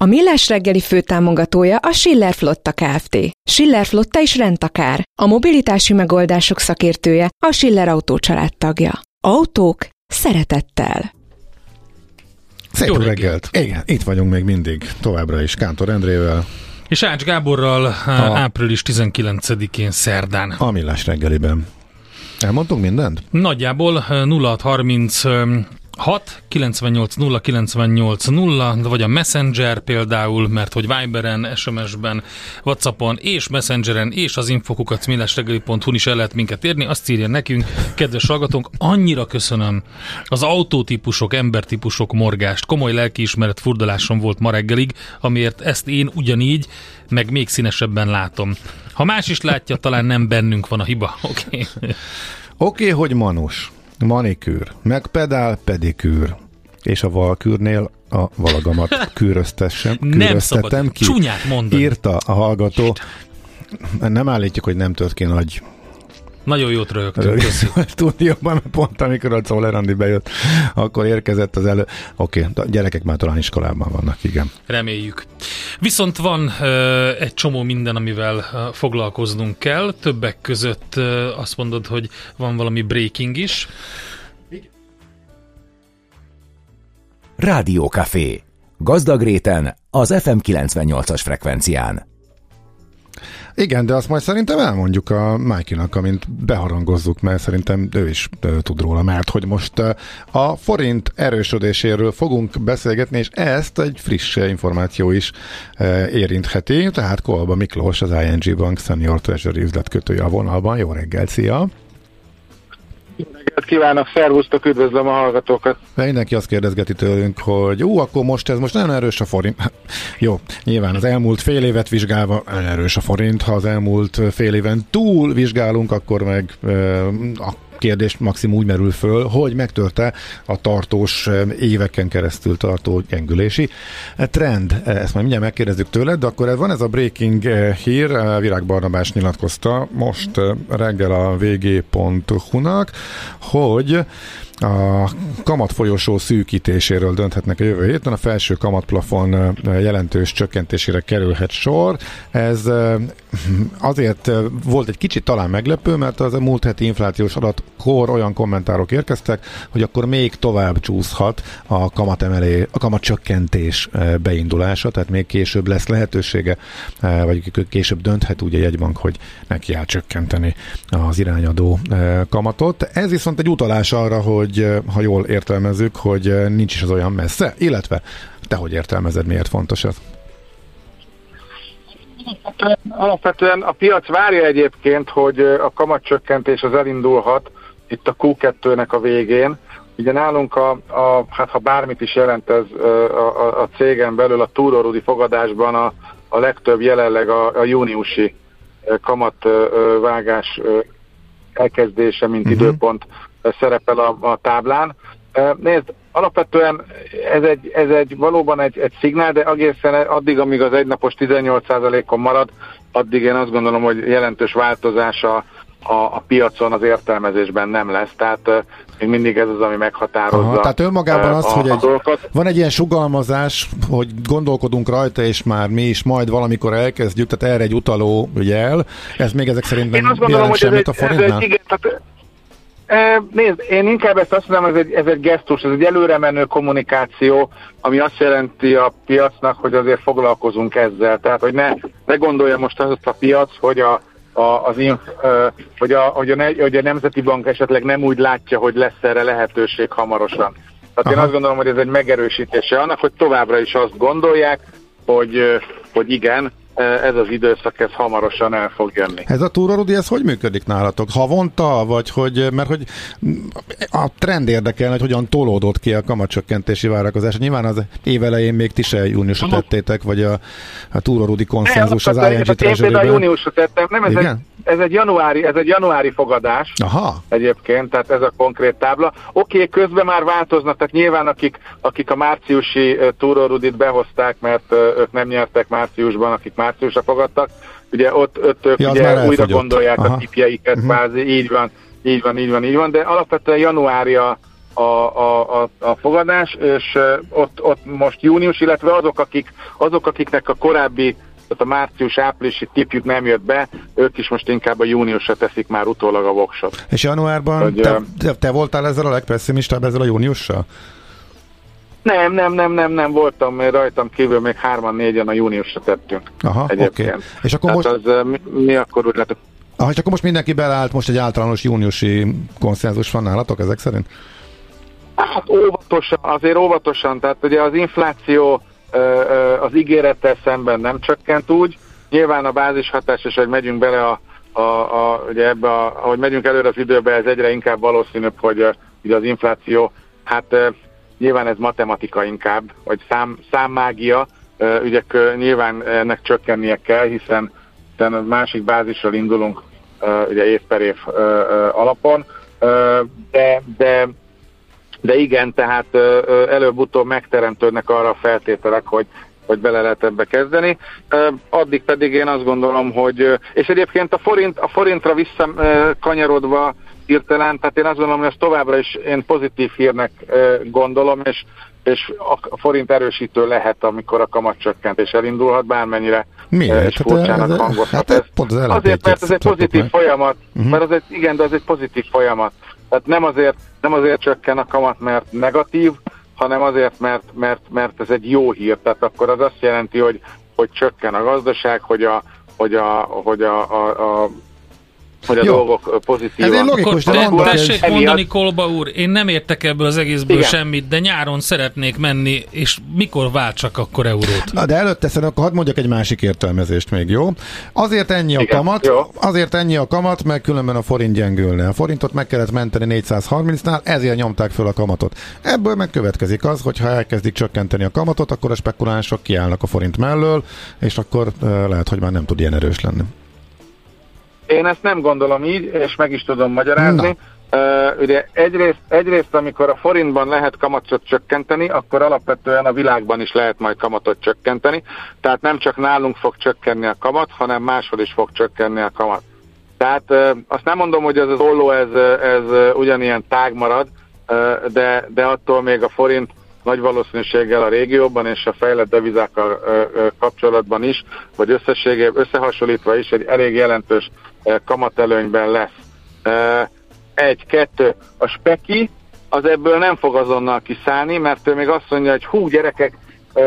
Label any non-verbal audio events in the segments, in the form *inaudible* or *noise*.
A Millás reggeli főtámogatója a Schiller Flotta Kft. Schiller Flotta is rendtakár. A mobilitási megoldások szakértője a Schiller Autó tagja. Autók szeretettel. Szép Jó reggelt. Igen, itt vagyunk még mindig, továbbra is Kántor Endrével. És Ács Gáborral a, április 19-én szerdán. A Millás reggeliben. Elmondtunk mindent? Nagyjából 0630 6 98 0 98 0, vagy a Messenger például, mert hogy Viberen, SMS-ben, Whatsappon és Messengeren és az infokukat millestegeli.hu is el lehet minket érni. Azt írja nekünk, kedves hallgatónk, annyira köszönöm az autótípusok, embertípusok morgást. Komoly lelkiismeret furdalásom volt ma reggelig, amiért ezt én ugyanígy, meg még színesebben látom. Ha más is látja, talán nem bennünk van a hiba. Oké. Okay. Oké, okay, hogy Manus manikűr, meg pedál pedikűr, és a valkűrnél a valagamat *laughs* kűröztessem, kűröztetem ki. Csúnyát mondani. Írta a hallgató. Nem állítjuk, hogy nem tört ki nagy nagyon jót rögtünk. *laughs* Stúdióban, pont amikor a Czoller bejött, akkor érkezett az elő. Oké, okay, a gyerekek már talán iskolában vannak, igen. Reméljük. Viszont van uh, egy csomó minden, amivel uh, foglalkoznunk kell. Többek között uh, azt mondod, hogy van valami breaking is. Café. Gazdag réten, az FM 98-as frekvencián. Igen, de azt majd szerintem elmondjuk a Mikey-nak, amint beharangozzuk, mert szerintem ő is tud róla, mert hogy most a forint erősödéséről fogunk beszélgetni, és ezt egy friss információ is érintheti, tehát Kolba Miklós, az ING Bank Senior Treasury üzletkötője a vonalban. Jó reggel, szia! Kívánok, szervusztok, üdvözlöm a hallgatókat. De mindenki azt kérdezgeti tőlünk, hogy jó, akkor most ez most nagyon erős a forint. *laughs* jó, nyilván az elmúlt fél évet vizsgálva nagyon erős a forint, ha az elmúlt fél éven túl vizsgálunk, akkor meg a kérdés maximum úgy merül föl, hogy megtörte a tartós éveken keresztül tartó gyengülési trend. Ezt majd mindjárt megkérdezzük tőled, de akkor van ez a breaking hír, Virág Barnabás nyilatkozta most reggel a vg.hu-nak, hogy a kamatfolyosó szűkítéséről dönthetnek a jövő héten. A felső kamatplafon jelentős csökkentésére kerülhet sor. Ez azért volt egy kicsit talán meglepő, mert az a múlt heti inflációs adatkor olyan kommentárok érkeztek, hogy akkor még tovább csúszhat a kamatemelé, a kamatcsökkentés beindulása, tehát még később lesz lehetősége, vagy később dönthet úgy egy jegybank, hogy neki áll csökkenteni az irányadó kamatot. Ez viszont egy utalás arra, hogy hogy ha jól értelmezzük, hogy nincs is az olyan messze, illetve te hogy értelmezed, miért fontos ez? Alapvetően a piac várja egyébként, hogy a kamatcsökkentés az elindulhat itt a Q2-nek a végén. Ugye nálunk, a, a, hát ha bármit is jelent ez a, a, a cégen belül, a túrorudi fogadásban a, a legtöbb jelenleg a, a júniusi kamatvágás elkezdése, mint uh-huh. időpont szerepel a, a táblán. Nézd, alapvetően ez egy, ez egy valóban egy, egy szignál, de egészen addig, amíg az egynapos 18%-on marad, addig én azt gondolom, hogy jelentős változása a, a piacon az értelmezésben nem lesz. Tehát még mindig ez az, ami meghatározza. Aha, tehát önmagában az, a, hogy egy, van egy ilyen sugalmazás, hogy gondolkodunk rajta, és már mi is majd valamikor elkezdjük, tehát erre egy utaló jel. Ez még ezek szerint nem jelent semmit a forintnál? Ez egy, igen, tehát Nézd, én inkább ezt azt mondom, ez egy, ez egy gesztus, ez egy előre menő kommunikáció, ami azt jelenti a piacnak, hogy azért foglalkozunk ezzel. Tehát, hogy ne, ne gondolja most azt a piac, hogy a, a, az inf, hogy, a, hogy, a, hogy a Nemzeti Bank esetleg nem úgy látja, hogy lesz erre lehetőség hamarosan. Tehát Aha. én azt gondolom, hogy ez egy megerősítése annak, hogy továbbra is azt gondolják, hogy, hogy igen, ez az időszak, ez hamarosan el fog jönni. Ez a túrarudi, ez hogy működik nálatok? Havonta, vagy hogy, mert hogy a trend érdekel, hogy hogyan tolódott ki a kamatcsökkentési várakozás. Nyilván az évelején még ti se júniusra tettétek, vagy a, a túrarudi konszenzus az ING Treasury-ben. Én júniusra tettem, nem ez Igen? Ez egy januári, ez egy januári fogadás Aha. egyébként, tehát ez a konkrét tábla. Oké, okay, közben már változnak, tehát nyilván akik, akik a márciusi túrórudit behozták, mert ők nem nyertek márciusban, akik márciusra fogadtak, ugye ott, ott ők Ja, ugye újra gondolják Aha. a tipjeiket, Mhm. kvázi, így van, így van, így van, így van, de alapvetően januári a, a, a, a, a fogadás, és ott, ott most június, illetve azok, akik, azok, akiknek a korábbi tehát a március-áprilisi tipjük nem jött be, ők is most inkább a júniusra teszik már utólag a voksot. És januárban Hogy, te, te, te voltál ezzel a legpesszimistább, ezzel a júniussal? Nem, nem, nem, nem, nem voltam, mert rajtam kívül még hárman, négyen a júniusra tettünk. Aha, oké. Okay. És akkor Tehát most, az, mi, mi akkor úgy lehet, aha, és akkor most mindenki beleállt, most egy általános júniusi konszenzus van nálatok ezek szerint? Hát óvatosan, azért óvatosan, tehát ugye az infláció az ígérettel szemben nem csökkent úgy, nyilván a bázishatás, és hogy megyünk bele a, a, a, ugye ebbe a, ahogy megyünk előre az időbe, ez egyre inkább valószínűbb, hogy ugye az infláció, hát nyilván ez matematika inkább, vagy szám, számmágia, ugye nyilván ennek csökkennie kell, hiszen, hiszen a másik bázisról indulunk ugye év per év alapon, de, de de igen, tehát előbb-utóbb megteremtődnek arra a feltételek, hogy hogy bele lehet ebbe kezdeni. Addig pedig én azt gondolom, hogy, és egyébként a, forint, a forintra visszakanyarodva hirtelen, tehát én azt gondolom, hogy ezt továbbra is én pozitív hírnek gondolom, és, és a forint erősítő lehet, amikor a kamatcsökkentés elindulhat, bármennyire Miért? ö, és Hát, furcsának ez- hangozhat hát ez. pont az Azért, mert ez egy pozitív meg. folyamat, Mhm. mert az egy, igen, de az egy pozitív folyamat. Tehát nem azért, nem azért csökken a kamat, mert negatív, hanem azért, mert, mert, mert ez egy jó hír. Tehát akkor az azt jelenti, hogy, hogy csökken a gazdaság, hogy a, hogy a, hogy a, a, a hogy a Jó. dolgok pozitívan. Ez egy logikus, Akkor de te, mondok egy- tessék Emiatt- mondani, Kolba úr, én nem értek ebből az egészből Igen. semmit, de nyáron szeretnék menni, és mikor váltsak akkor eurót? Na, de előtte szerintem hadd mondjak egy másik értelmezést még, jó? Azért ennyi a Igen, kamat, jó. azért ennyi a kamat, mert különben a forint gyengülne. A forintot meg kellett menteni 430-nál, ezért nyomták föl a kamatot. Ebből megkövetkezik az, hogy ha elkezdik csökkenteni a kamatot, akkor a spekulánsok kiállnak a forint mellől, és akkor lehet, hogy már nem tud ilyen erős lenni. Én ezt nem gondolom így, és meg is tudom magyarázni. Na. Uh, ugye egyrészt, egyrészt, amikor a forintban lehet kamatot csökkenteni, akkor alapvetően a világban is lehet majd kamatot csökkenteni. Tehát nem csak nálunk fog csökkenni a kamat, hanem máshol is fog csökkenni a kamat. Tehát uh, azt nem mondom, hogy ez az olló ez, ez ugyanilyen tág marad, uh, de, de attól még a forint nagy valószínűséggel a régióban és a fejlett devizákkal kapcsolatban is, vagy összességében összehasonlítva is egy elég jelentős kamatelőnyben lesz. Ö, Egy, kettő, a speki az ebből nem fog azonnal kiszállni, mert ő még azt mondja, hogy hú gyerekek,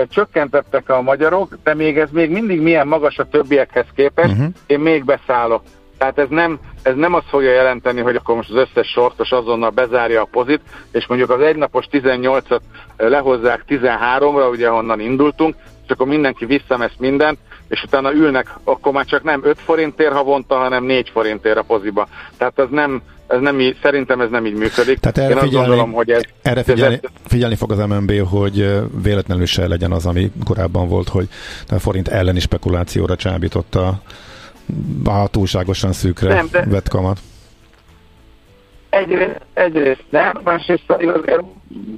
csökkentettek a magyarok, de még ez még mindig milyen magas a többiekhez képest, uh-huh. én még beszállok. Tehát ez nem, ez nem azt fogja jelenteni, hogy akkor most az összes sortos azonnal bezárja a pozit, és mondjuk az egynapos 18-at lehozzák 13-ra, ugye honnan indultunk, és akkor mindenki visszamesz mindent, és utána ülnek, akkor már csak nem 5 forintért havonta, hanem 4 forintért a poziba. Tehát ez nem, ez nem így, szerintem ez nem így működik. Tehát erre Én azt figyelni, gondolom, hogy ez, erre ez- figyelni, figyelni fog az MNB, hogy véletlenül se legyen az, ami korábban volt, hogy a forint elleni spekulációra csábította a túlságosan szűkre Nem, de- vett kamat. Egyrészt, egyrészt nem, másrészt azért,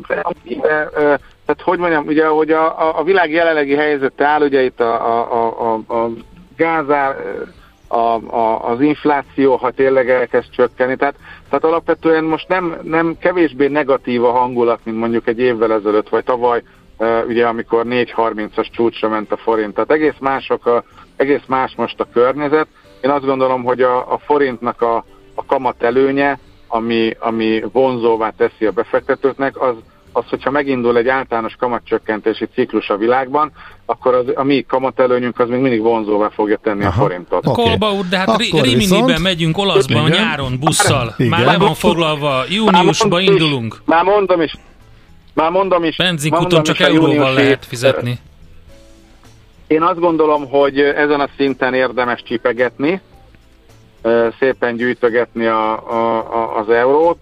relatíve, ö, tehát hogy mondjam, ugye, hogy a, a, világ jelenlegi helyzete áll, ugye itt a, a, a, a, gázár, a, a, az infláció, ha tényleg elkezd csökkenni. Tehát, tehát alapvetően most nem, nem kevésbé negatív a hangulat, mint mondjuk egy évvel ezelőtt, vagy tavaly, ugye amikor 4.30-as csúcsra ment a forint. Tehát egész mások a, egész más most a környezet. Én azt gondolom, hogy a, a forintnak a, a kamat előnye, ami, ami vonzóvá teszi a befektetőknek, az, az, hogyha megindul egy általános kamatcsökkentési ciklus a világban, akkor az, a mi kamatelőnyünk az még mindig vonzóvá fogja tenni Aha. a forintot. Oké. Kolba úr, de hát Akkor Ri- Riminiben viszont- megyünk olaszba Igen. nyáron busszal. Igen. Már le van foglalva, júniusba Már mondom is- indulunk. Már mondom is, már mondom is. Benzinkuton csak is, euróval júniusi- lehet fizetni. Én azt gondolom, hogy ezen a szinten érdemes csipegetni, szépen gyűjtögetni a, a, a, az eurót.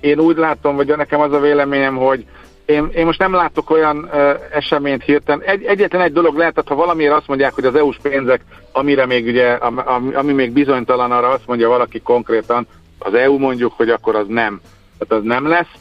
Én úgy látom, vagy nekem az a véleményem, hogy, én, én most nem látok olyan ö, eseményt hirtelen. Egy, egyetlen egy dolog lehet, ha valamiért azt mondják, hogy az EU-s pénzek, amire még ugye, ami, ami még bizonytalan, arra azt mondja valaki konkrétan, az EU mondjuk, hogy akkor az nem. Tehát az nem lesz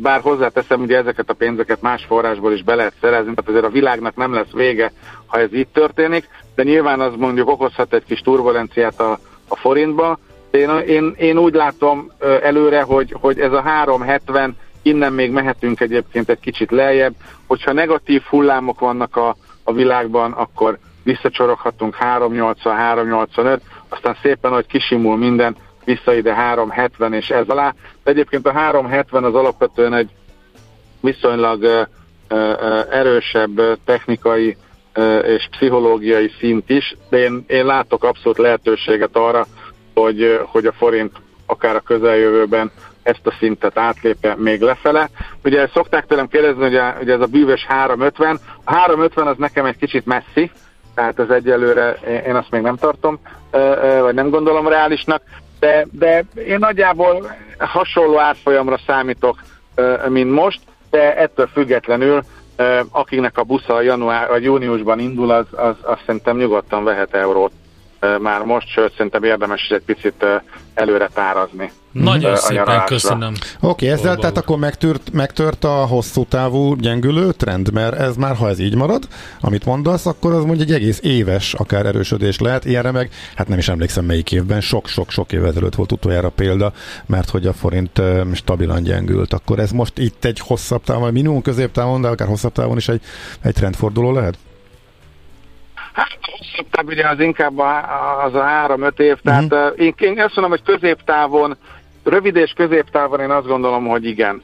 bár hozzáteszem, hogy ezeket a pénzeket más forrásból is be lehet szerezni, tehát azért a világnak nem lesz vége, ha ez így történik, de nyilván az mondjuk okozhat egy kis turbulenciát a, a forintba. Én, én, én úgy látom előre, hogy, hogy ez a 370 innen még mehetünk egyébként egy kicsit lejjebb. Hogyha negatív hullámok vannak a, a világban, akkor visszacsoroghatunk 380-385, aztán szépen, hogy kisimul minden, vissza ide 370 és ez alá. De egyébként a 370 az alapvetően egy viszonylag erősebb technikai és pszichológiai szint is, de én, én látok abszolút lehetőséget arra, hogy, hogy a forint akár a közeljövőben ezt a szintet átlépve még lefele. Ugye szokták tőlem kérdezni, hogy, a, hogy ez a bűvös 350. A 350 az nekem egy kicsit messzi, tehát ez egyelőre én azt még nem tartom, vagy nem gondolom reálisnak, de, de én nagyjából hasonló árfolyamra számítok, mint most, de ettől függetlenül akiknek a busza január vagy júniusban indul, az, az, az szerintem nyugodtan vehet eurót már most, sőt szerintem érdemes is egy picit előre tárazni. Nagyon szépen köszönöm. Oké, okay, ezzel tehát akkor megtört, megtört a hosszú távú gyengülő trend, mert ez már, ha ez így marad, amit mondasz, akkor az mondjuk egy egész éves akár erősödés lehet. Ilyenre meg, hát nem is emlékszem melyik évben, sok-sok-sok év ezelőtt volt utoljára példa, mert hogy a forint stabilan gyengült. Akkor ez most itt egy hosszabb távon, minimum középtávon, de akár hosszabb távon is egy, egy trendforduló lehet? Hát hosszabb táv ugye az inkább az a három-öt év, tehát uh-huh. én, én azt mondom, hogy középtávon, rövid és középtávon én azt gondolom, hogy igen.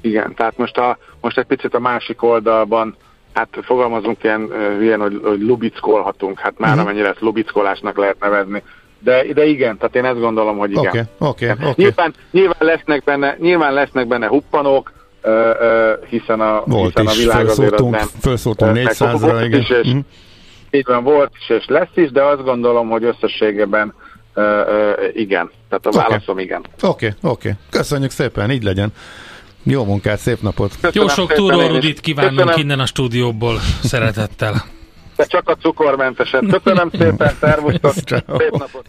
Igen, tehát most, a, most egy picit a másik oldalban, hát fogalmazunk ilyen, ilyen hogy, hogy lubickolhatunk, hát már uh-huh. amennyire ezt lubickolásnak lehet nevezni. De, de igen, tehát én ezt gondolom, hogy igen. Okay, okay, okay. Nyilván, nyilván, lesznek benne, nyilván lesznek benne huppanók, hiszen a, Volt hiszen is, a világ azért az nem... Felszóltunk 400-ra, igen. És, mm így van, volt is és lesz is, de azt gondolom, hogy összességében uh, uh, igen. Tehát a okay. válaszom igen. Oké, okay, oké. Okay. Köszönjük szépen, így legyen. Jó munkát, szép napot! Köszönöm Jó sok túrórudit kívánunk Köszönöm. innen a stúdióból, szeretettel! De csak a cukormenteset. Köszönöm szépen, szervusztok, *laughs* szép napot!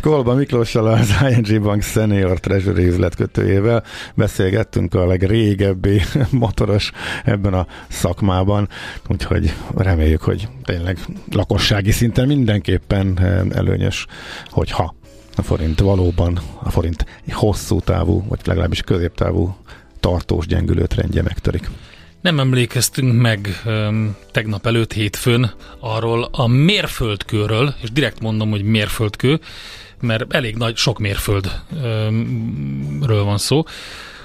Kolba Miklóssal az ING Bank Senior Treasury üzletkötőjével beszélgettünk a legrégebbi *laughs* motoros ebben a szakmában, úgyhogy reméljük, hogy tényleg lakossági szinten mindenképpen eh, előnyös, hogyha a forint valóban, a forint hosszú távú, vagy legalábbis középtávú tartós gyengülő trendje megtörik. Nem emlékeztünk meg um, tegnap előtt hétfőn arról a mérföldkőről, és direkt mondom, hogy mérföldkő, mert elég nagy, sok mérföldről van szó,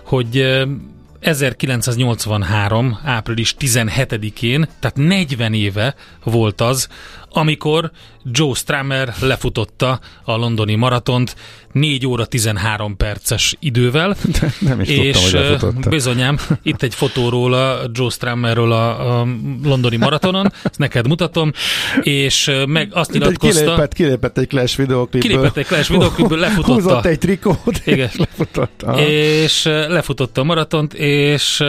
hogy um, 1983. április 17-én, tehát 40 éve volt az, amikor Joe Stramer lefutotta a londoni maratont 4 óra 13 perces idővel. *laughs* De nem is és tudtam, hogy bizonyám, itt egy fotóról a Joe Stramerről a, a londoni maratonon, ezt neked mutatom, és meg azt nyilatkozta... Kilépett, kilépett egy Clash videoklipből. Kilépett egy Clash videoklipből, lefutotta. Húzott egy trikót, Igen. és lefutotta. És lefutotta a maratont, és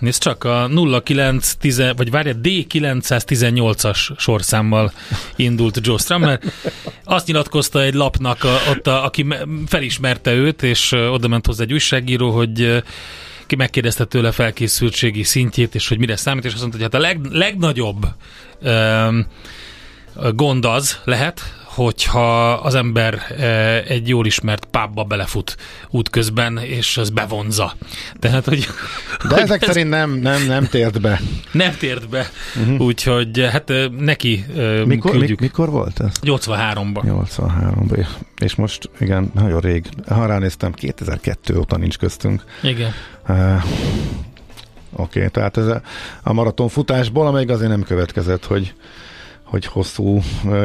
Nézd csak, a 0910, vagy várja, D918-as sorszámmal indult Joe Strummer. Azt nyilatkozta egy lapnak, a, ott a, aki felismerte őt, és oda ment hozzá egy újságíró, hogy ki megkérdezte tőle felkészültségi szintjét, és hogy mire számít, és azt mondta, hogy hát a leg, legnagyobb um, gond az lehet, hogyha az ember e, egy jól ismert pábba belefut útközben, és az bevonza. Tehát, hogy... De hogy ezek ez szerint nem, nem, nem tért be. Nem tért be. Uh-huh. Úgyhogy hát e, neki e, mikor, küldjük. Mikor volt ez? 83-ban. 83-ban. És most, igen, nagyon rég. Ha ránéztem, 2002 óta nincs köztünk. Igen. Uh, Oké, okay, tehát ez a, a maratonfutásból, amelyik azért nem következett, hogy hogy hosszú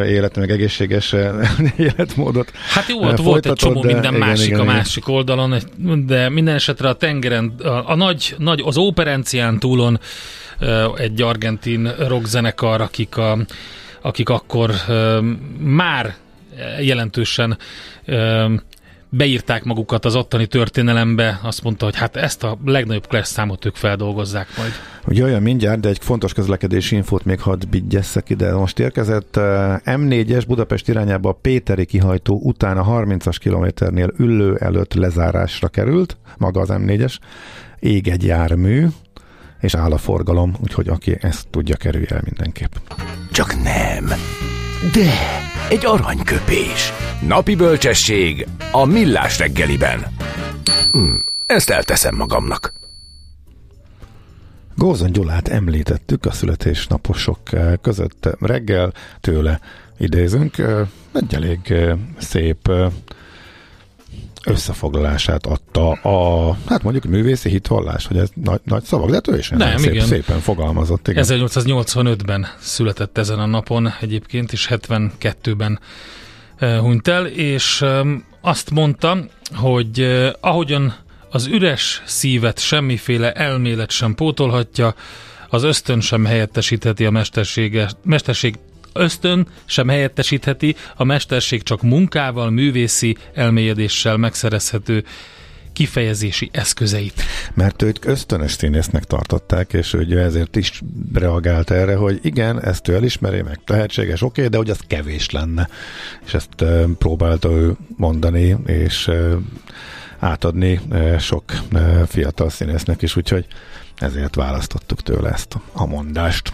élet, meg egészséges *laughs* életmódot Hát jó, ott volt egy csomó minden igen, másik igen, a igen. másik oldalon, de minden esetre a tengeren, a, a nagy, nagy, az óperencián túlon egy argentin rockzenekar, akik, a, akik akkor már jelentősen beírták magukat az ottani történelembe, azt mondta, hogy hát ezt a legnagyobb class számot ők feldolgozzák majd. Ugye olyan mindjárt, de egy fontos közlekedési infót még hadd vigyesszek ide. Most érkezett eh, M4-es Budapest irányába a Péteri kihajtó után a 30-as kilométernél üllő előtt lezárásra került, maga az M4-es, ég egy jármű, és áll a forgalom, úgyhogy aki ezt tudja, kerülje el mindenképp. Csak nem. De egy aranyköpés. Napi bölcsesség a millás reggeliben. Hm, ezt elteszem magamnak. Gózon Gyulát említettük a születésnaposok eh, között reggel, tőle idézünk. Eh, egy elég eh, szép összefoglalását adta a, hát mondjuk művészi hithallás, hogy ez nagy, nagy szavak, de hát ő is Nem, szép, igen. szépen fogalmazott. Igen. 1885-ben született ezen a napon egyébként, és 72-ben eh, hunyt el, és azt mondta, hogy eh, ahogyan az üres szívet semmiféle elmélet sem pótolhatja, az ösztön sem helyettesítheti a mesterség ösztön sem helyettesítheti, a mesterség csak munkával, művészi elmélyedéssel megszerezhető kifejezési eszközeit. Mert őt ösztönös színésznek tartották, és ő ezért is reagált erre, hogy igen, ezt ő elismeri, meg tehetséges, oké, okay, de hogy az kevés lenne. És ezt uh, próbálta ő mondani, és uh, átadni uh, sok fiatal színésznek is, úgyhogy ezért választottuk tőle ezt a mondást.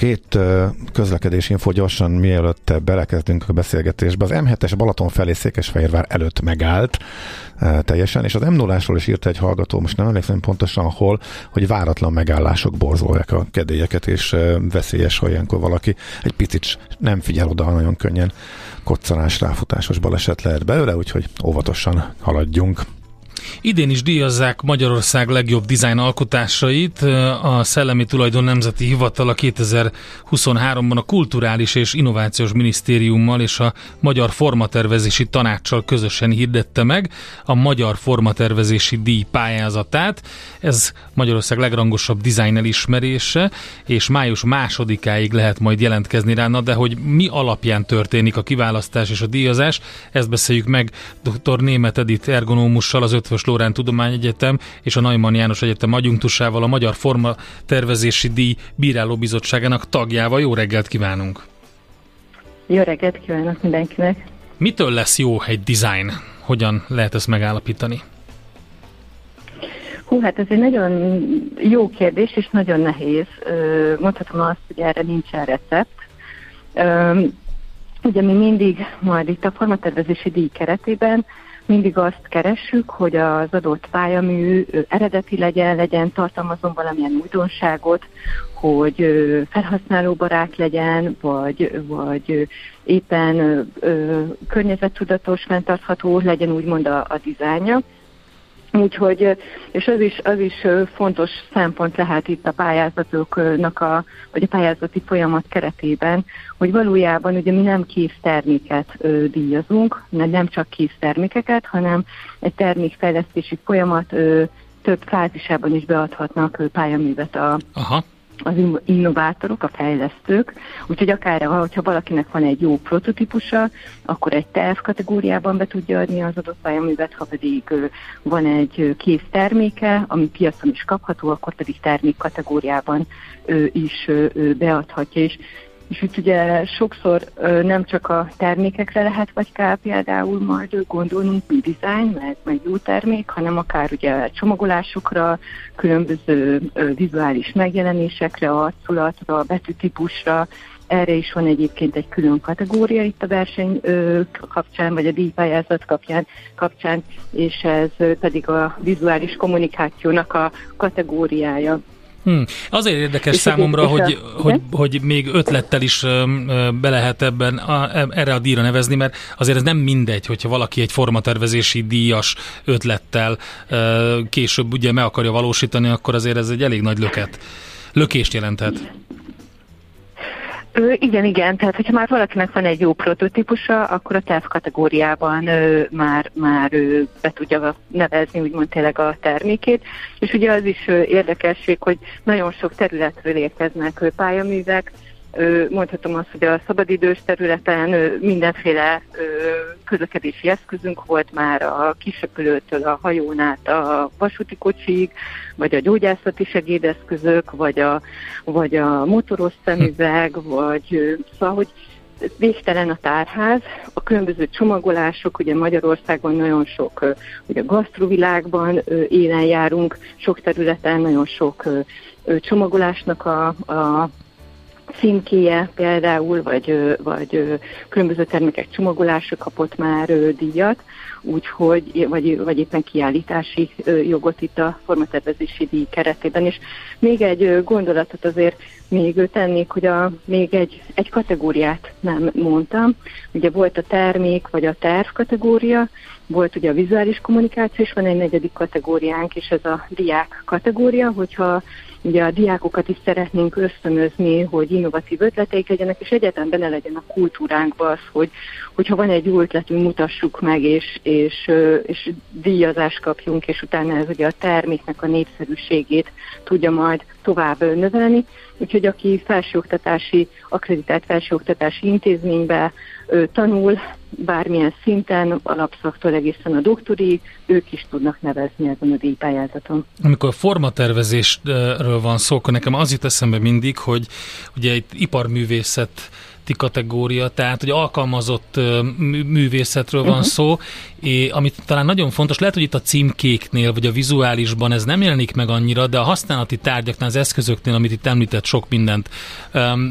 Két közlekedési info gyorsan, mielőtt belekezdünk a beszélgetésbe. Az M7-es Balaton felé Székesfehérvár előtt megállt teljesen, és az m 0 is írta egy hallgató, most nem emlékszem pontosan hol, hogy váratlan megállások borzolják a kedélyeket, és veszélyes, ha ilyenkor valaki egy picit nem figyel oda, nagyon könnyen koccanás, ráfutásos baleset lehet belőle, úgyhogy óvatosan haladjunk. Idén is díjazzák Magyarország legjobb dizájn alkotásait. A Szellemi Tulajdon Nemzeti Hivatala 2023-ban a Kulturális és Innovációs Minisztériummal és a Magyar Formatervezési Tanácssal közösen hirdette meg a Magyar Formatervezési Díj pályázatát. Ez Magyarország legrangosabb dizájn elismerése, és május másodikáig lehet majd jelentkezni rá, de hogy mi alapján történik a kiválasztás és a díjazás, ezt beszéljük meg dr. Német Edith ergonómussal, az Ötvös Lórán Tudományegyetem és a Neumann János Egyetem adjunktusával, a Magyar Forma Tervezési Díj Bírálóbizottságának tagjával. Jó reggelt kívánunk! Jó reggelt kívánok mindenkinek! Mitől lesz jó egy design? Hogyan lehet ezt megállapítani? Hú, hát ez egy nagyon jó kérdés, és nagyon nehéz. Mondhatom azt, hogy erre nincsen recept. Ugye mi mindig majd itt a formatervezési díj keretében mindig azt keressük, hogy az adott pályamű eredeti legyen, legyen, tartalmazom valamilyen újdonságot, hogy felhasználóbarát legyen, vagy, vagy éppen környezettudatos, fenntartható legyen úgymond a, a dizájnja. Úgyhogy, és az is, az is fontos szempont lehet itt a pályázatoknak, a, vagy a pályázati folyamat keretében, hogy valójában ugye mi nem kész terméket ö, díjazunk, nem csak kész termékeket, hanem egy termékfejlesztési folyamat több fázisában is beadhatnak pályaművet a, Aha az innovátorok, a fejlesztők, úgyhogy akár, ha valakinek van egy jó prototípusa, akkor egy terv kategóriában be tudja adni az adott pályaművet, ha pedig van egy kész terméke, ami piacon is kapható, akkor pedig termék kategóriában is beadhatja. És és itt ugye sokszor nem csak a termékekre lehet vagy kell például majd gondolnunk, mi design, meg, meg jó termék, hanem akár ugye csomagolásokra, különböző vizuális megjelenésekre, arculatra, betűtípusra, erre is van egyébként egy külön kategória itt a verseny kapcsán, vagy a díjpályázat kapcsán, kapcsán, és ez pedig a vizuális kommunikációnak a kategóriája. Hmm. Azért érdekes és számomra, hogy, a, hogy, hogy még ötlettel is be lehet ebben a, e, erre a díjra nevezni, mert azért ez nem mindegy, hogyha valaki egy formatervezési díjas ötlettel később ugye meg akarja valósítani, akkor azért ez egy elég nagy löket, lökést jelenthet. Ö, igen, igen, tehát hogyha már valakinek van egy jó prototípusa, akkor a TEF kategóriában ö, már, már ö, be tudja nevezni úgymond tényleg a termékét, és ugye az is ö, érdekesség, hogy nagyon sok területről érkeznek ö, pályaművek, mondhatom azt, hogy a szabadidős területen mindenféle közlekedési eszközünk volt már a kisepülőtől a hajón át a vasúti kocsig, vagy a gyógyászati segédeszközök, vagy a, vagy a motoros szemüveg, vagy szóval, hogy végtelen a tárház, a különböző csomagolások, ugye Magyarországon nagyon sok, ugye a gasztrovilágban élen járunk, sok területen nagyon sok csomagolásnak a, a címkéje például, vagy, vagy különböző termékek csomagolása kapott már díjat, úgyhogy, vagy, vagy éppen kiállítási jogot itt a formatervezési díj keretében. És még egy gondolatot azért még tennék, hogy a, még egy, egy kategóriát nem mondtam. Ugye volt a termék vagy a terv kategória, volt ugye a vizuális kommunikáció, és van egy negyedik kategóriánk, és ez a diák kategória, hogyha ugye a diákokat is szeretnénk ösztönözni, hogy innovatív ötleteik legyenek, és egyetem benne legyen a kultúránkba az, hogy, hogyha van egy jó ötletünk, mutassuk meg, és, és, és díjazást kapjunk, és utána ez ugye a terméknek a népszerűségét tudja majd tovább növelni. Úgyhogy aki felsőoktatási, akreditált felsőoktatási intézménybe tanul, bármilyen szinten, alapszaktól egészen a doktori, ők is tudnak nevezni ezen a díjpályázaton. Amikor a formatervezésről van szó, akkor nekem az jut eszembe mindig, hogy ugye itt iparművészet kategória, tehát hogy alkalmazott művészetről van uh-huh. szó, és amit talán nagyon fontos, lehet, hogy itt a címkéknél, vagy a vizuálisban ez nem jelenik meg annyira, de a használati tárgyaknál, az eszközöknél, amit itt említett sok mindent,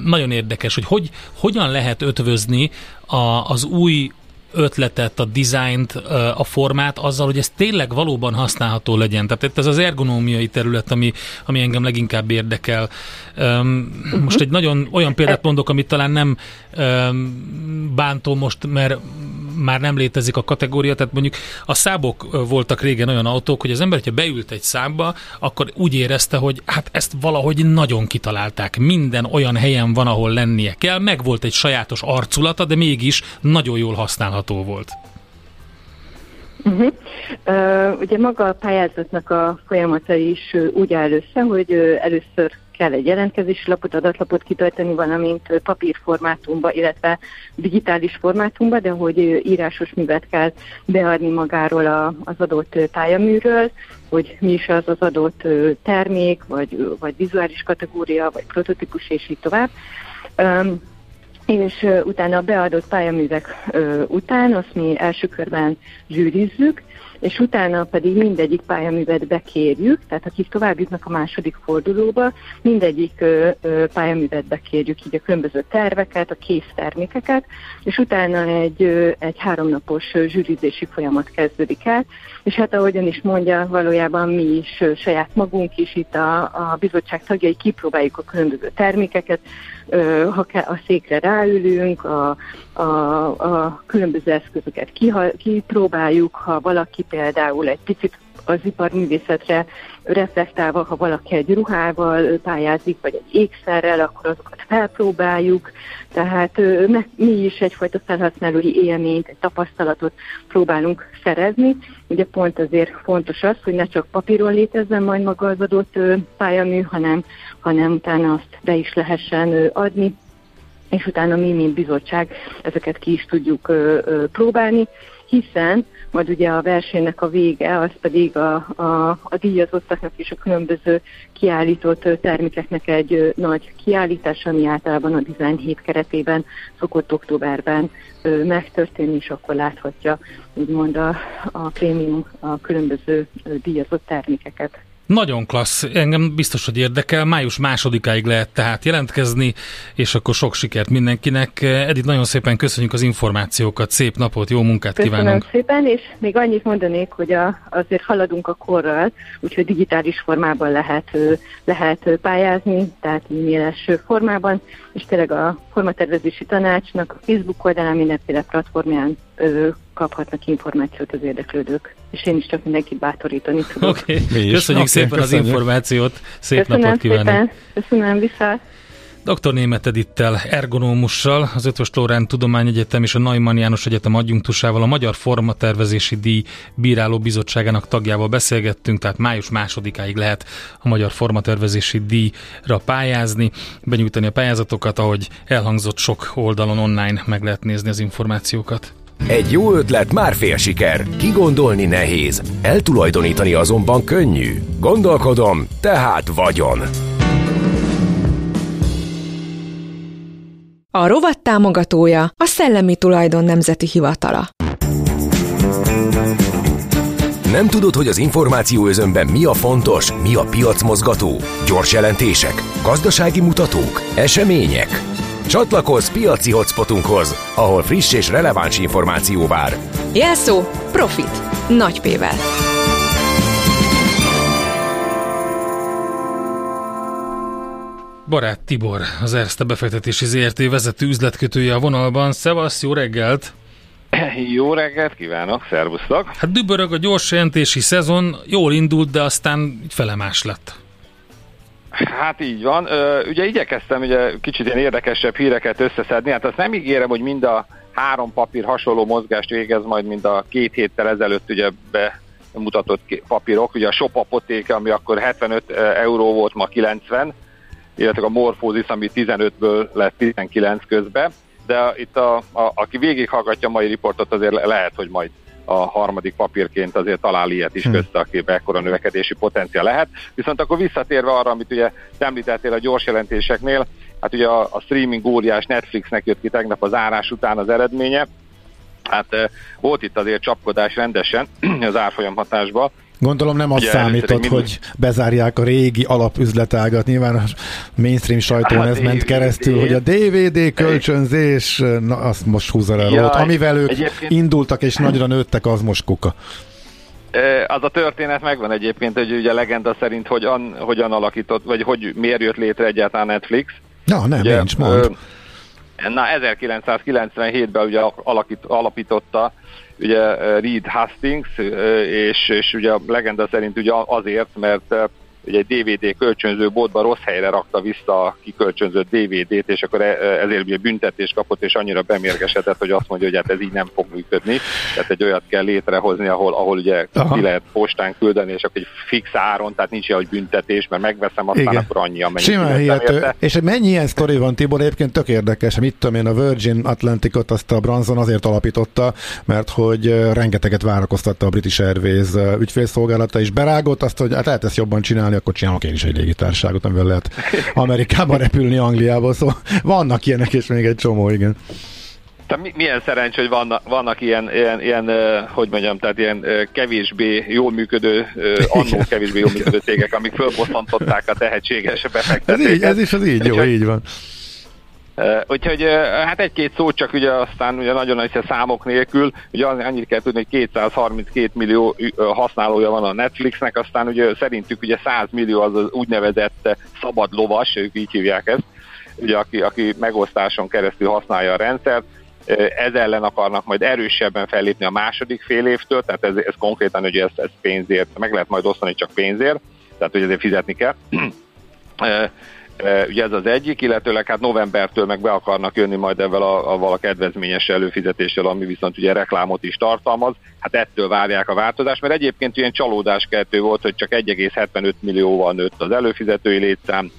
nagyon érdekes, hogy, hogy hogyan lehet ötvözni a, az új ötletet, a dizájnt, a formát azzal, hogy ez tényleg valóban használható legyen. Tehát ez az ergonómiai terület, ami, ami engem leginkább érdekel. Most egy nagyon olyan példát mondok, amit talán nem bántó most, mert már nem létezik a kategória, tehát mondjuk a szábok voltak régen olyan autók, hogy az ember, hogyha beült egy számba, akkor úgy érezte, hogy hát ezt valahogy nagyon kitalálták. Minden olyan helyen van, ahol lennie kell, meg volt egy sajátos arculata, de mégis nagyon jól használható volt. Uh-huh. Uh, ugye maga a pályázatnak a folyamata is úgy áll össze, hogy először kell egy jelentkezési lapot, adatlapot kitölteni, valamint papírformátumba, illetve digitális formátumba, de hogy írásos művet kell beadni magáról a, az adott pályaműről, hogy mi is az az adott termék, vagy, vagy vizuális kategória, vagy prototípus, és így tovább. Um, és utána a beadott pályaművek után azt mi első körben zsűrizzük, és utána pedig mindegyik pályaművet bekérjük, tehát akik tovább jutnak a második fordulóba, mindegyik ö, ö, pályaművet bekérjük, így a különböző terveket, a kész termékeket, és utána egy, ö, egy háromnapos zsűrizési folyamat kezdődik el, és hát ahogyan is mondja, valójában mi is saját magunk is itt a, a bizottság tagjai kipróbáljuk a különböző termékeket, ha a székre ráülünk, a, a, a különböző eszközöket kipróbáljuk, ha valaki például egy picit az iparművészetre reflektálva, ha valaki egy ruhával pályázik, vagy egy ékszerrel, akkor azokat felpróbáljuk, tehát mi is egyfajta felhasználói élményt, egy tapasztalatot próbálunk szerezni. Ugye pont azért fontos az, hogy ne csak papíron létezzen majd maga az adott pályamű, hanem, hanem utána azt be is lehessen adni, és utána mi, mint bizottság, ezeket ki is tudjuk próbálni, hiszen majd ugye a versenynek a vége, az pedig a, a, a díjazottaknak és a különböző kiállított termékeknek egy nagy kiállítás, ami általában a Design Hét keretében szokott októberben megtörténni, és akkor láthatja úgymond a, a prémium, a különböző díjazott termékeket. Nagyon klassz, engem biztos, hogy érdekel. Május másodikáig lehet tehát jelentkezni, és akkor sok sikert mindenkinek. Edith, nagyon szépen köszönjük az információkat, szép napot, jó munkát Köszönöm kívánunk! szépen, és még annyit mondanék, hogy a, azért haladunk a korral, úgyhogy digitális formában lehet, lehet pályázni, tehát e-mailes formában, és tényleg a formatervezési tanácsnak a Facebook oldalán mindenféle platformján kaphatnak információt az érdeklődők. És én is csak mindenkit bátorítani tudok. Okay. köszönjük okay, szépen köszönjük. az információt, szép köszönöm napot kívánok! Szépen. Köszönöm, vissza! Dr. Német Edittel, ergonómussal, az Ötvös Lórán Tudományegyetem és a Neumann János Egyetem adjunktusával, a Magyar Formatervezési Díj Bíráló Bizottságának tagjával beszélgettünk, tehát május másodikáig lehet a Magyar Formatervezési Díjra pályázni, benyújtani a pályázatokat, ahogy elhangzott sok oldalon online meg lehet nézni az információkat. Egy jó ötlet már fél siker. Kigondolni nehéz, eltulajdonítani azonban könnyű. Gondolkodom, tehát vagyon. A rovat támogatója a Szellemi Tulajdon Nemzeti Hivatala. Nem tudod, hogy az információ özönben mi a fontos, mi a piacmozgató? Gyors jelentések, gazdasági mutatók, események? Csatlakozz piaci hotspotunkhoz, ahol friss és releváns információ vár. Jelszó Profit. Nagy P-vel. Barát Tibor, az Erste befektetési ZRT vezető üzletkötője a vonalban. Szevasz, jó reggelt! Jó reggelt kívánok, szervusztok! Hát dübörög a gyors jelentési szezon, jól indult, de aztán felemás lett. Hát így van. Ugye igyekeztem ugye kicsit ilyen érdekesebb híreket összeszedni. Hát azt nem ígérem, hogy mind a három papír hasonló mozgást végez, majd mind a két héttel ezelőtt ugye bemutatott papírok. Ugye a Shop Apotéke, ami akkor 75 euró volt, ma 90, illetve a Morphosis, ami 15-ből lett 19 közben. De itt a, a, aki végighallgatja a mai riportot, azért lehet, hogy majd a harmadik papírként azért talál ilyet is hmm. közte, akiben ekkora növekedési potenciál lehet. Viszont akkor visszatérve arra, amit ugye említettél a gyors jelentéseknél, hát ugye a, a streaming óriás Netflixnek jött ki tegnap az árás után az eredménye, hát volt itt azért csapkodás rendesen *clears throat* az árfolyam hatásba, Gondolom nem az számított, hogy bezárják a régi alapüzletágat. Nyilván a mainstream sajtón hát, ez ment keresztül, hogy a DVD kölcsönzés, na azt most húzza le ja, Amivel ők egyébként... indultak és nagyra nőttek, az most kuka. Az a történet megvan egyébként, hogy ugye a legenda szerint hogyan, hogyan alakított, vagy hogy miért jött létre egyáltalán Netflix. Na, nem, ugye, nincs, mond. Na, 1997-ben ugye alakít, alapította ugye Reed Hastings, és, és ugye a legenda szerint ugye azért, mert ugye egy DVD kölcsönző boltba rossz helyre rakta vissza a kikölcsönzött DVD-t, és akkor e, ezért ugye büntetést kapott, és annyira bemérgesedett, hogy azt mondja, hogy hát ez így nem fog működni. Tehát egy olyat kell létrehozni, ahol, ahol ugye Aha. ki lehet postán küldeni, és akkor egy fix áron, tehát nincs ilyen, hogy büntetés, mert megveszem, aztán Igen. akkor annyi, amennyi Simán hihető. És mennyi ilyen sztori van, Tibor? Egyébként tök érdekes. Mit tudom én, a Virgin Atlanticot azt a Branson azért alapította, mert hogy rengeteget várakoztatta a British Airways ügyfélszolgálata, és berágott azt, hogy hát lehet ezt jobban csinálni, akkor csinálok én is egy légitárságot, amivel lehet Amerikába repülni, Angliába, szóval vannak ilyenek, és még egy csomó, igen. Tehát milyen szerencs, hogy vannak, vannak ilyen, ilyen, ilyen, hogy mondjam, tehát ilyen kevésbé jól működő, annó kevésbé jól működő cégek, amik fölbosszantották a tehetséges befektetőket. Ez, így, ez is az így, jó, így van. Úgyhogy hát egy-két szót csak ugye aztán ugye nagyon nagy számok nélkül, ugye annyit kell tudni, hogy 232 millió használója van a Netflixnek, aztán ugye szerintük ugye 100 millió az az úgynevezett szabad lovas, ők így hívják ezt, ugye aki, aki megosztáson keresztül használja a rendszert, ez ellen akarnak majd erősebben fellépni a második fél évtől, tehát ez, ez konkrétan ugye ez, ez pénzért, meg lehet majd osztani csak pénzért, tehát hogy ezért fizetni kell. Ugye ez az egyik, illetőleg hát novembertől meg be akarnak jönni majd ebben a, a, a kedvezményes előfizetéssel, ami viszont ugye reklámot is tartalmaz. Hát ettől várják a változást, mert egyébként ilyen csalódáskeltő volt, hogy csak 1,75 millióval nőtt az előfizetői létszám,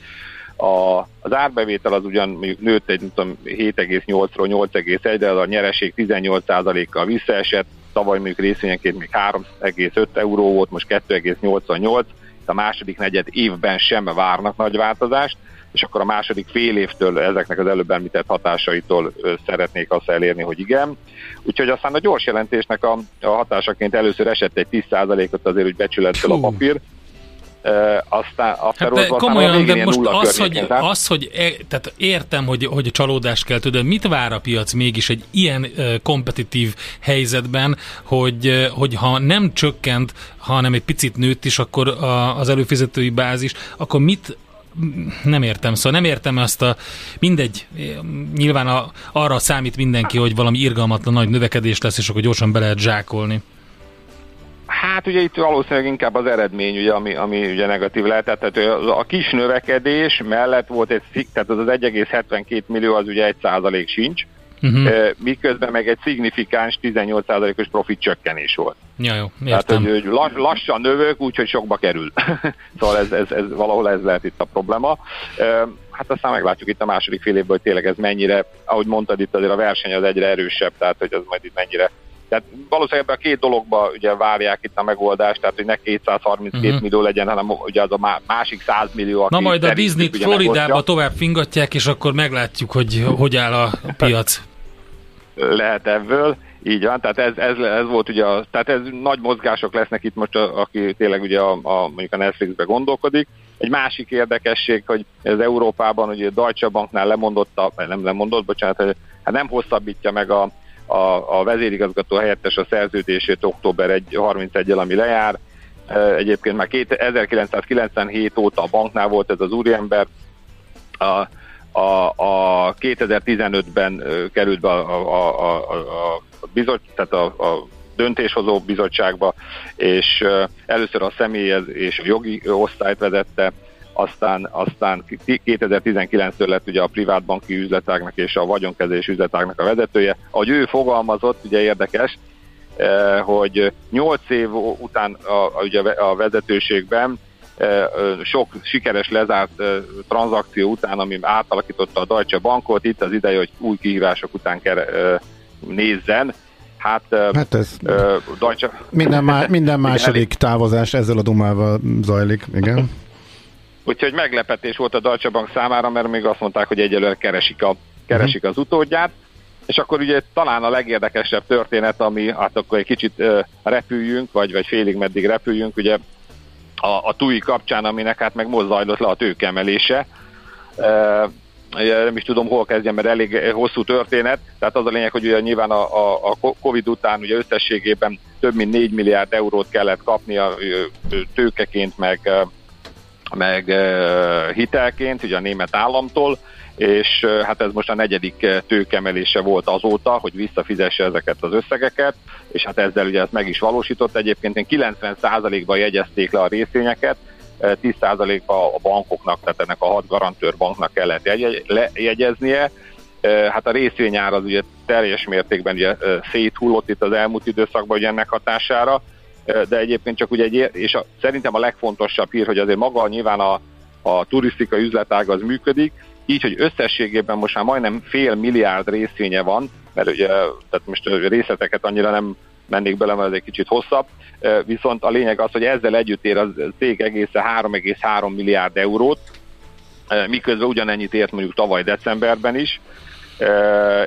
a, az árbevétel az ugyan nőtt egy 7,8-ról 8,1, de az a nyereség 18%-kal visszaesett, tavaly mondjuk részvényenként még 3,5 euró volt, most 2,88, a második negyed évben sem várnak nagy változást, és akkor a második fél évtől ezeknek az előbb említett hatásaitól szeretnék azt elérni, hogy igen. Úgyhogy aztán a gyors jelentésnek a, a hatásaként először esett egy 10%-ot azért, hogy becsülettel a papír, aztán a hát de komolyan, de most az, hogy, az, hogy e, tehát értem, hogy, hogy a csalódást kell tudni, mit vár a piac mégis egy ilyen uh, kompetitív helyzetben, hogy, uh, hogy ha nem csökkent, hanem egy picit nőtt is, akkor a, az előfizetői bázis, akkor mit nem értem, szóval nem értem azt a, mindegy, nyilván a, arra számít mindenki, hogy valami irgalmatlan nagy növekedés lesz, és akkor gyorsan be lehet zsákolni. Hát ugye itt valószínűleg inkább az eredmény, ugye, ami, ami ugye negatív lehet. Tehát a kis növekedés mellett volt egy, tehát az az 1,72 millió az ugye 1 százalék sincs, uh-huh. miközben meg egy szignifikáns 18%-os profit csökkenés volt. Ja, jó, értem. Tehát, hogy, hogy lassan növök, úgyhogy sokba kerül. *laughs* szóval ez, ez, ez, valahol ez lehet itt a probléma. Hát aztán meglátjuk itt a második fél évben, hogy tényleg ez mennyire, ahogy mondtad itt azért a verseny az egyre erősebb, tehát hogy az majd itt mennyire tehát valószínűleg ebben a két dologba ugye várják itt a megoldást, tehát hogy ne 232 uh-huh. Mhm. millió legyen, hanem ugye az a másik 100 millió. Na majd a Disney Floridába tovább fingatják, és akkor meglátjuk, hogy hogy áll a piac. Lehet ebből. Így van, tehát ez, ez, ez volt ugye, a, tehát ez nagy mozgások lesznek itt most, a, aki tényleg ugye a, a, mondjuk a Netflixbe gondolkodik. Egy másik érdekesség, hogy ez Európában ugye a Deutsche Banknál lemondott, vagy nem lemondott, bocsánat, hát nem hosszabbítja meg a, a, a vezérigazgató helyettes a szerződését október 1, 31-el, ami lejár. Egyébként már 1997 óta a banknál volt ez az úriember, a, a, a 2015-ben került be a, a, a, a, bizot, tehát a, a döntéshozó bizottságba, és először a személyez és a jogi osztályt vezette, aztán, aztán 2019-től lett ugye a privátbanki üzletágnak és a vagyonkezés üzletágnak a vezetője. Ahogy ő fogalmazott, ugye érdekes, hogy 8 év után a, ugye a vezetőségben sok sikeres lezárt tranzakció után, ami átalakította a Deutsche Bankot, itt az ideje, hogy új kihívások után kell nézzen. Hát, hát ez Deutsche... minden, má, *laughs* minden második távozás ezzel a dumával zajlik, igen. *laughs* Úgyhogy meglepetés volt a Deutsche Bank számára, mert még azt mondták, hogy egyelőre keresik, a, keresik az utódját. És akkor ugye talán a legérdekesebb történet, ami hát akkor egy kicsit uh, repüljünk, vagy, vagy félig meddig repüljünk, ugye a, a TUI kapcsán, aminek hát meg most zajlott le a tőkemelése. Nem is tudom, hol kezdjem, mert elég hosszú történet. Tehát az a lényeg, hogy ugye nyilván a, a, a Covid után ugye összességében több mint 4 milliárd eurót kellett kapni a tőkeként, meg, meg hitelként, ugye a német államtól, és hát ez most a negyedik tőkemelése volt azóta, hogy visszafizesse ezeket az összegeket, és hát ezzel ugye ezt meg is valósított. Egyébként 90%-ban jegyezték le a részvényeket, 10%-ba a bankoknak, tehát ennek a hat garantőr banknak kellett lejegyeznie. Hát a részvényár az ugye teljes mértékben ugye széthullott itt az elmúlt időszakban ugye ennek hatására, de egyébként csak ugye egy, és a, szerintem a legfontosabb hír, hogy azért maga nyilván a, a turisztikai üzletág az működik, így, hogy összességében most már majdnem fél milliárd részvénye van, mert ugye, tehát most részleteket annyira nem mennék bele, mert ez egy kicsit hosszabb, viszont a lényeg az, hogy ezzel együtt ér a cég egészen 3,3 milliárd eurót, miközben ugyanennyit ért mondjuk tavaly decemberben is,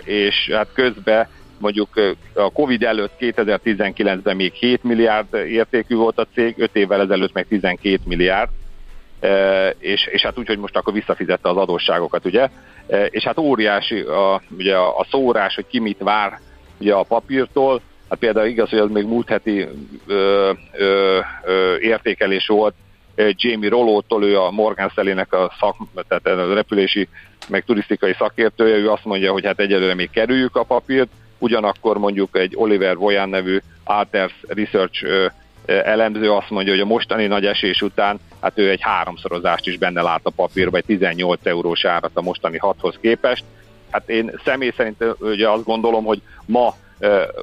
és hát közben mondjuk a Covid előtt 2019-ben még 7 milliárd értékű volt a cég, 5 évvel ezelőtt meg 12 milliárd, és, és hát úgy, hogy most akkor visszafizette az adósságokat, ugye, és hát óriási a, ugye a szórás, hogy ki mit vár ugye a papírtól, hát például igaz, hogy az még múlt heti ö, ö, ö, értékelés volt, Jamie Rollo-tól, ő a Morgan Stanley-nek a szak, tehát a repülési, meg turisztikai szakértője, ő azt mondja, hogy hát egyelőre még kerüljük a papírt, ugyanakkor mondjuk egy Oliver Voyan nevű Alters Research elemző azt mondja, hogy a mostani nagy esés után, hát ő egy háromszorozást is benne lát a papírba, egy 18 eurós árat a mostani hathoz képest. Hát én személy szerint ugye azt gondolom, hogy ma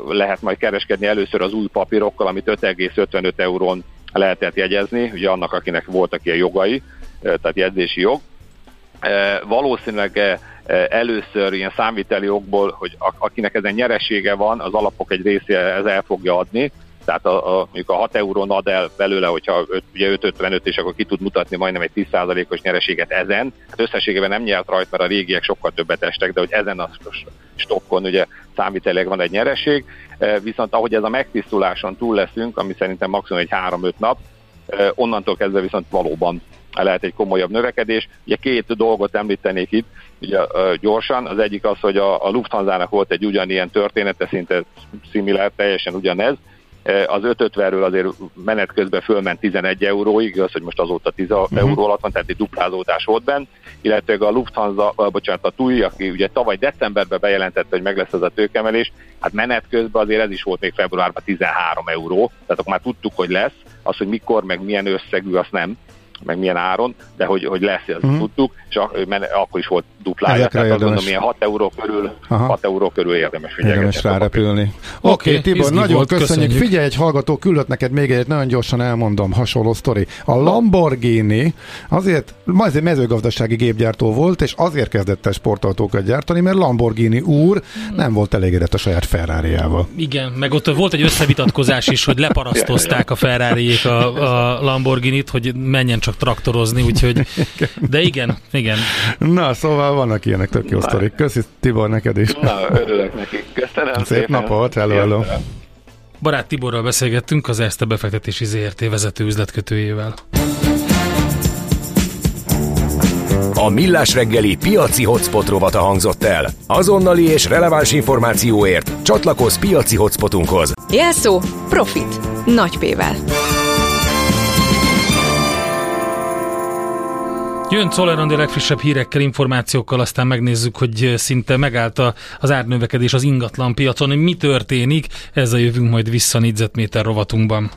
lehet majd kereskedni először az új papírokkal, amit 5,55 eurón lehetett jegyezni, ugye annak, akinek voltak ilyen jogai, tehát jegyzési jog. Valószínűleg először ilyen számviteli jogból, hogy akinek ezen nyeresége van, az alapok egy része ez el fogja adni, tehát a, a, mondjuk a 6 eurón ad el belőle, hogyha 5, ugye 5,55 és akkor ki tud mutatni majdnem egy 10%-os nyereséget ezen. Hát összességében nem nyert rajta, mert a régiek sokkal többet estek, de hogy ezen a stokkon ugye számvitelileg van egy nyereség, viszont ahogy ez a megtisztuláson túl leszünk, ami szerintem maximum egy 3-5 nap, onnantól kezdve viszont valóban lehet egy komolyabb növekedés. Ugye két dolgot említenék itt, ugye gyorsan. Az egyik az, hogy a, a Lufthansa-nak volt egy ugyanilyen története, szinte szimilár, teljesen ugyanez, az 550-ről azért menet közben fölment 11 euróig, az, hogy most azóta 10 uh-huh. euró alatt van, tehát egy duplázódás volt benne, illetve a Lufthansa, bocsánat, a TUI, aki ugye tavaly decemberben bejelentette, hogy meg lesz ez a tőkemelés, hát menet közben azért ez is volt még februárban 13 euró, tehát akkor már tudtuk, hogy lesz, az, hogy mikor, meg milyen összegű, azt nem, meg milyen áron, de hogy, hogy lesz, ezt uh-huh. tudtuk, és akkor is volt duplája. Ezekre tehát azt mondom, ilyen 6 euró körül, Aha. 6 euró körül érdemes figyelni. Érdemes rárepülni. Oké, okay, Tibor, nagyon köszönjük. köszönjük. Figyelj, egy hallgató küldött neked még egy, nagyon gyorsan elmondom, hasonló sztori. A Lamborghini azért, azért mezőgazdasági gépgyártó volt, és azért kezdett el sportautókat gyártani, mert Lamborghini úr nem volt elégedett a saját ferrari -jával. Igen, meg ott volt egy összevitatkozás is, hogy leparasztozták a ferrari a, a Lamborghini-t, hogy menjen csak traktorozni, úgyhogy, de igen, igen. Na, szóval vannak ilyenek tök jó sztorik. Köszi Tibor neked is. Na, örülök neki. Köszönöm Szép szépen. napot, hello, hello. Barát Tiborral beszélgettünk az Erste befektetési ZRT vezető üzletkötőjével. A Millás reggeli piaci hotspot rovata hangzott el. Azonnali és releváns információért csatlakozz piaci hotspotunkhoz. Jelszó Profit. Nagy P-vel. Jön Czoller legfrissebb hírekkel, információkkal, aztán megnézzük, hogy szinte megállt az árnövekedés az ingatlan piacon, hogy mi történik, ezzel jövünk majd vissza négyzetméter rovatunkban.